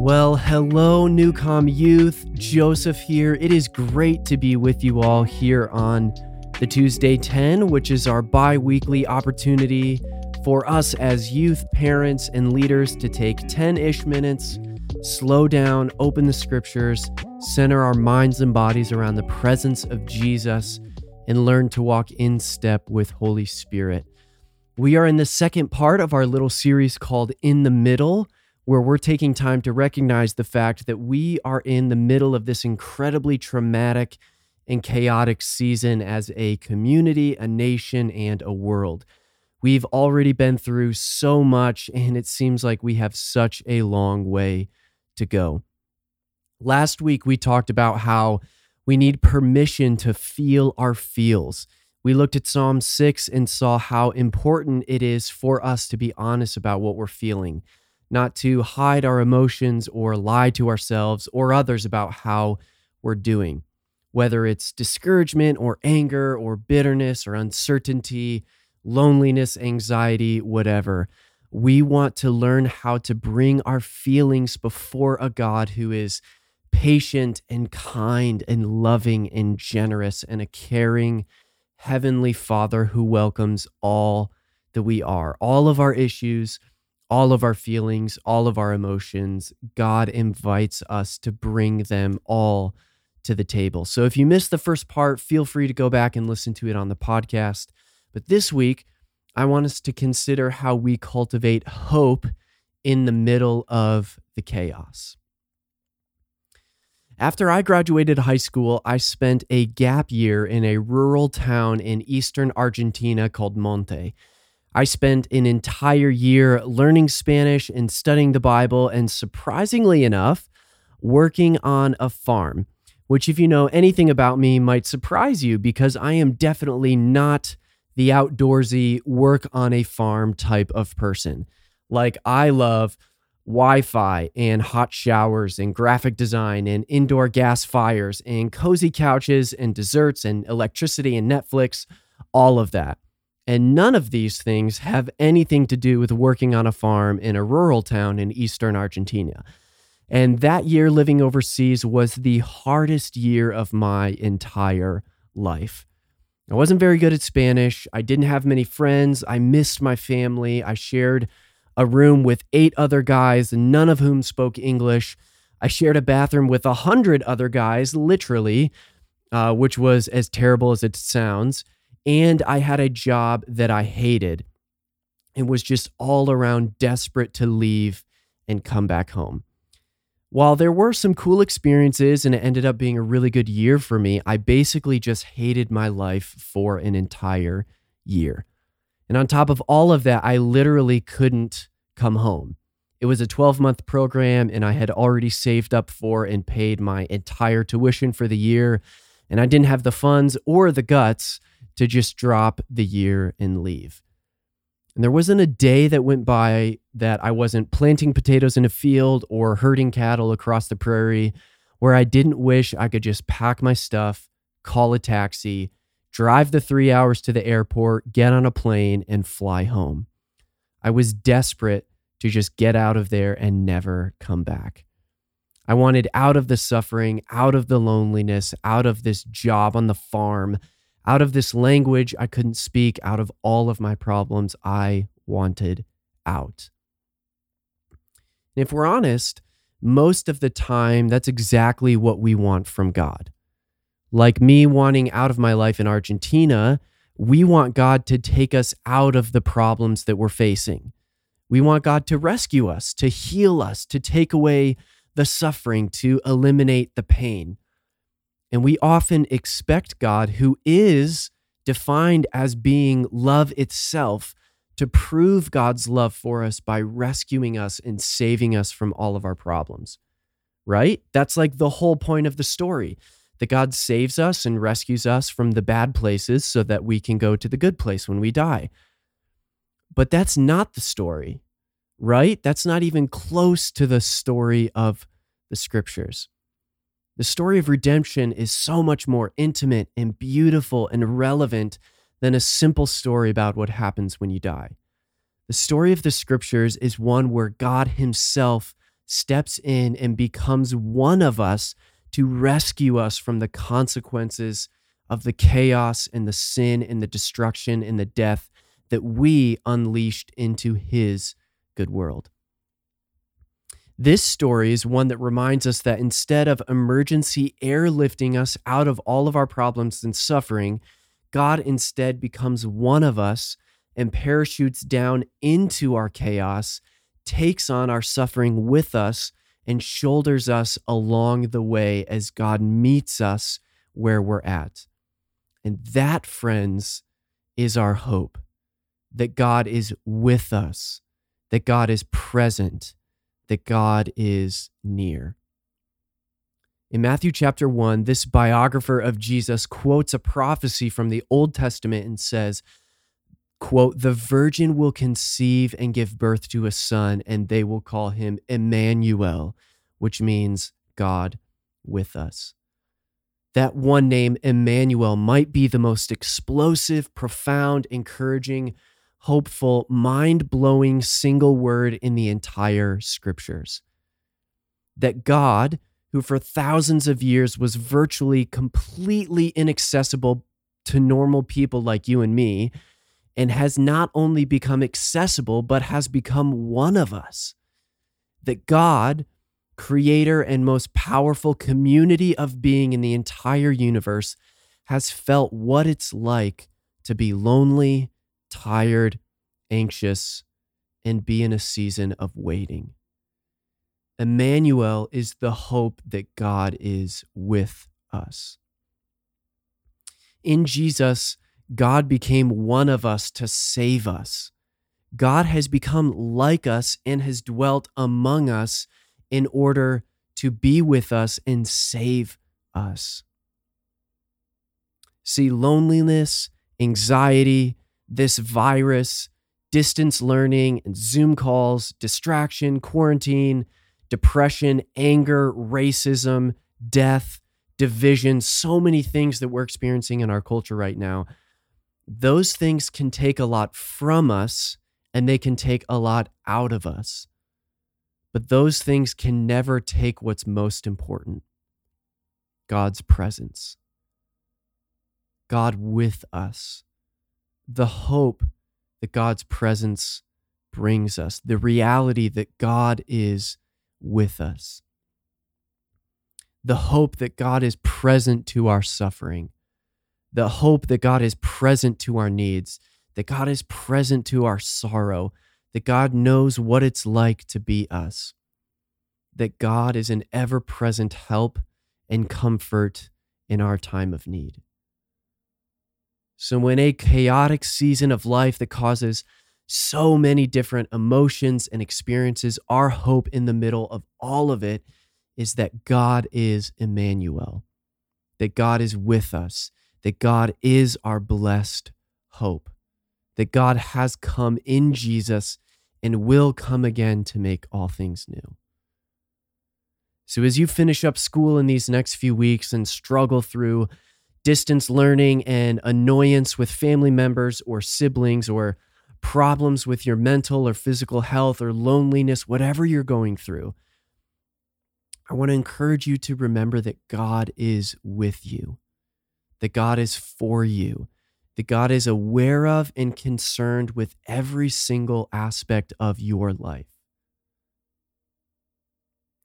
Well, hello, Newcom youth. Joseph here. It is great to be with you all here on the Tuesday 10, which is our bi weekly opportunity for us as youth, parents, and leaders to take 10 ish minutes, slow down, open the scriptures, center our minds and bodies around the presence of Jesus, and learn to walk in step with Holy Spirit. We are in the second part of our little series called In the Middle, where we're taking time to recognize the fact that we are in the middle of this incredibly traumatic and chaotic season as a community, a nation, and a world. We've already been through so much, and it seems like we have such a long way to go. Last week, we talked about how we need permission to feel our feels. We looked at Psalm 6 and saw how important it is for us to be honest about what we're feeling, not to hide our emotions or lie to ourselves or others about how we're doing whether it's discouragement or anger or bitterness or uncertainty, loneliness, anxiety, whatever. We want to learn how to bring our feelings before a God who is patient and kind and loving and generous and a caring heavenly Father who welcomes all that we are, all of our issues, all of our feelings, all of our emotions. God invites us to bring them all to the table. So if you missed the first part, feel free to go back and listen to it on the podcast. But this week, I want us to consider how we cultivate hope in the middle of the chaos. After I graduated high school, I spent a gap year in a rural town in eastern Argentina called Monte. I spent an entire year learning Spanish and studying the Bible, and surprisingly enough, working on a farm which, if you know anything about me, might surprise you because I am definitely not the outdoorsy, work on a farm type of person. Like, I love Wi Fi and hot showers and graphic design and indoor gas fires and cozy couches and desserts and electricity and Netflix, all of that. And none of these things have anything to do with working on a farm in a rural town in eastern Argentina. And that year living overseas was the hardest year of my entire life. I wasn't very good at Spanish. I didn't have many friends. I missed my family. I shared a room with eight other guys, none of whom spoke English. I shared a bathroom with a hundred other guys, literally, uh, which was as terrible as it sounds. And I had a job that I hated and was just all around desperate to leave and come back home. While there were some cool experiences and it ended up being a really good year for me, I basically just hated my life for an entire year. And on top of all of that, I literally couldn't come home. It was a 12 month program, and I had already saved up for and paid my entire tuition for the year. And I didn't have the funds or the guts to just drop the year and leave. And there wasn't a day that went by that I wasn't planting potatoes in a field or herding cattle across the prairie where I didn't wish I could just pack my stuff, call a taxi, drive the three hours to the airport, get on a plane, and fly home. I was desperate to just get out of there and never come back. I wanted out of the suffering, out of the loneliness, out of this job on the farm out of this language I couldn't speak, out of all of my problems, I wanted out. And if we're honest, most of the time, that's exactly what we want from God. Like me wanting out of my life in Argentina, we want God to take us out of the problems that we're facing. We want God to rescue us, to heal us, to take away the suffering, to eliminate the pain. And we often expect God, who is defined as being love itself, to prove God's love for us by rescuing us and saving us from all of our problems. Right? That's like the whole point of the story that God saves us and rescues us from the bad places so that we can go to the good place when we die. But that's not the story, right? That's not even close to the story of the scriptures. The story of redemption is so much more intimate and beautiful and relevant than a simple story about what happens when you die. The story of the scriptures is one where God Himself steps in and becomes one of us to rescue us from the consequences of the chaos and the sin and the destruction and the death that we unleashed into His good world. This story is one that reminds us that instead of emergency airlifting us out of all of our problems and suffering, God instead becomes one of us and parachutes down into our chaos, takes on our suffering with us, and shoulders us along the way as God meets us where we're at. And that, friends, is our hope that God is with us, that God is present, that God is near. In Matthew chapter 1, this biographer of Jesus quotes a prophecy from the Old Testament and says, quote, the virgin will conceive and give birth to a son, and they will call him Emmanuel, which means God with us. That one name, Emmanuel, might be the most explosive, profound, encouraging, hopeful, mind blowing single word in the entire scriptures. That God, who for thousands of years was virtually completely inaccessible to normal people like you and me, and has not only become accessible, but has become one of us. That God, creator and most powerful community of being in the entire universe, has felt what it's like to be lonely tired, anxious, and be in a season of waiting. Emmanuel is the hope that God is with us. In Jesus, God became one of us to save us. God has become like us and has dwelt among us in order to be with us and save us. See, loneliness, anxiety, this virus, distance learning, and Zoom calls, distraction, quarantine, depression, anger, racism, death, division, so many things that we're experiencing in our culture right now. Those things can take a lot from us and they can take a lot out of us. But those things can never take what's most important God's presence, God with us. The hope that God's presence brings us, the reality that God is with us, the hope that God is present to our suffering, the hope that God is present to our needs, that God is present to our sorrow, that God knows what it's like to be us, that God is an ever present help and comfort in our time of need. So, in a chaotic season of life that causes so many different emotions and experiences, our hope in the middle of all of it is that God is Emmanuel, that God is with us, that God is our blessed hope, that God has come in Jesus and will come again to make all things new. So, as you finish up school in these next few weeks and struggle through distance learning and annoyance with family members or siblings or problems with your mental or physical health or loneliness, whatever you're going through, I want to encourage you to remember that God is with you, that God is for you, that God is aware of and concerned with every single aspect of your life.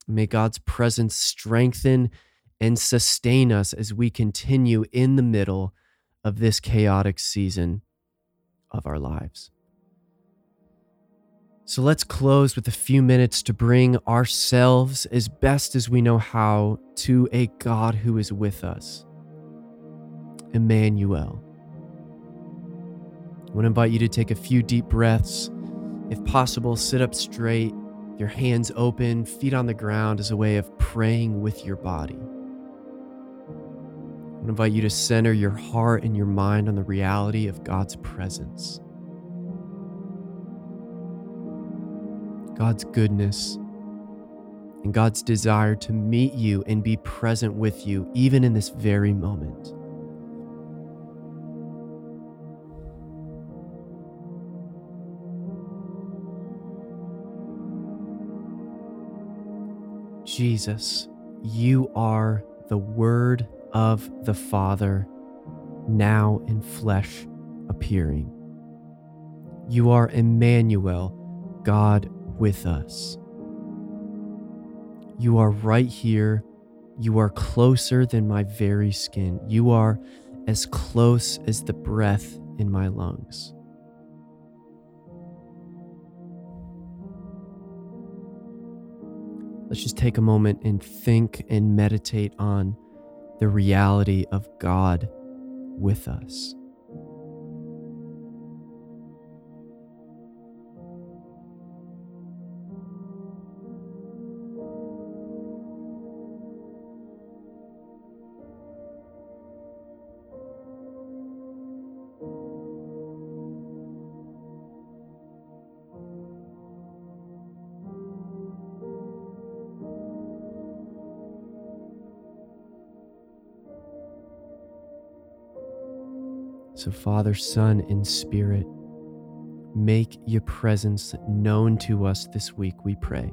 May God's presence strengthen and sustain us as we continue in the middle of this chaotic season of our lives. So let's close with a few minutes to bring ourselves as best as we know how to a God who is with us, Emmanuel. I want to invite you to take a few deep breaths. If possible, sit up straight, your hands open, feet on the ground as a way of praying with your body. I want to invite you to center your heart and your mind on the reality of God's presence, God's goodness, and God's desire to meet you and be present with you, even in this very moment. Jesus, you are the Word of the Father, now in flesh appearing. You are Emmanuel, God with us. You are right here. You are closer than my very skin. You are as close as the breath in my lungs. Let's just take a moment and think and meditate on the reality of God with us. So, Father, Son, and Spirit, make your presence known to us this week, we pray.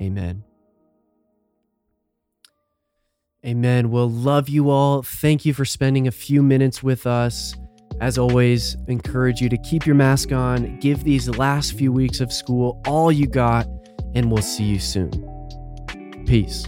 Amen. Amen. We'll love you all. Thank you for spending a few minutes with us. As always, encourage you to keep your mask on, give these last few weeks of school all you got, and we'll see you soon. Peace.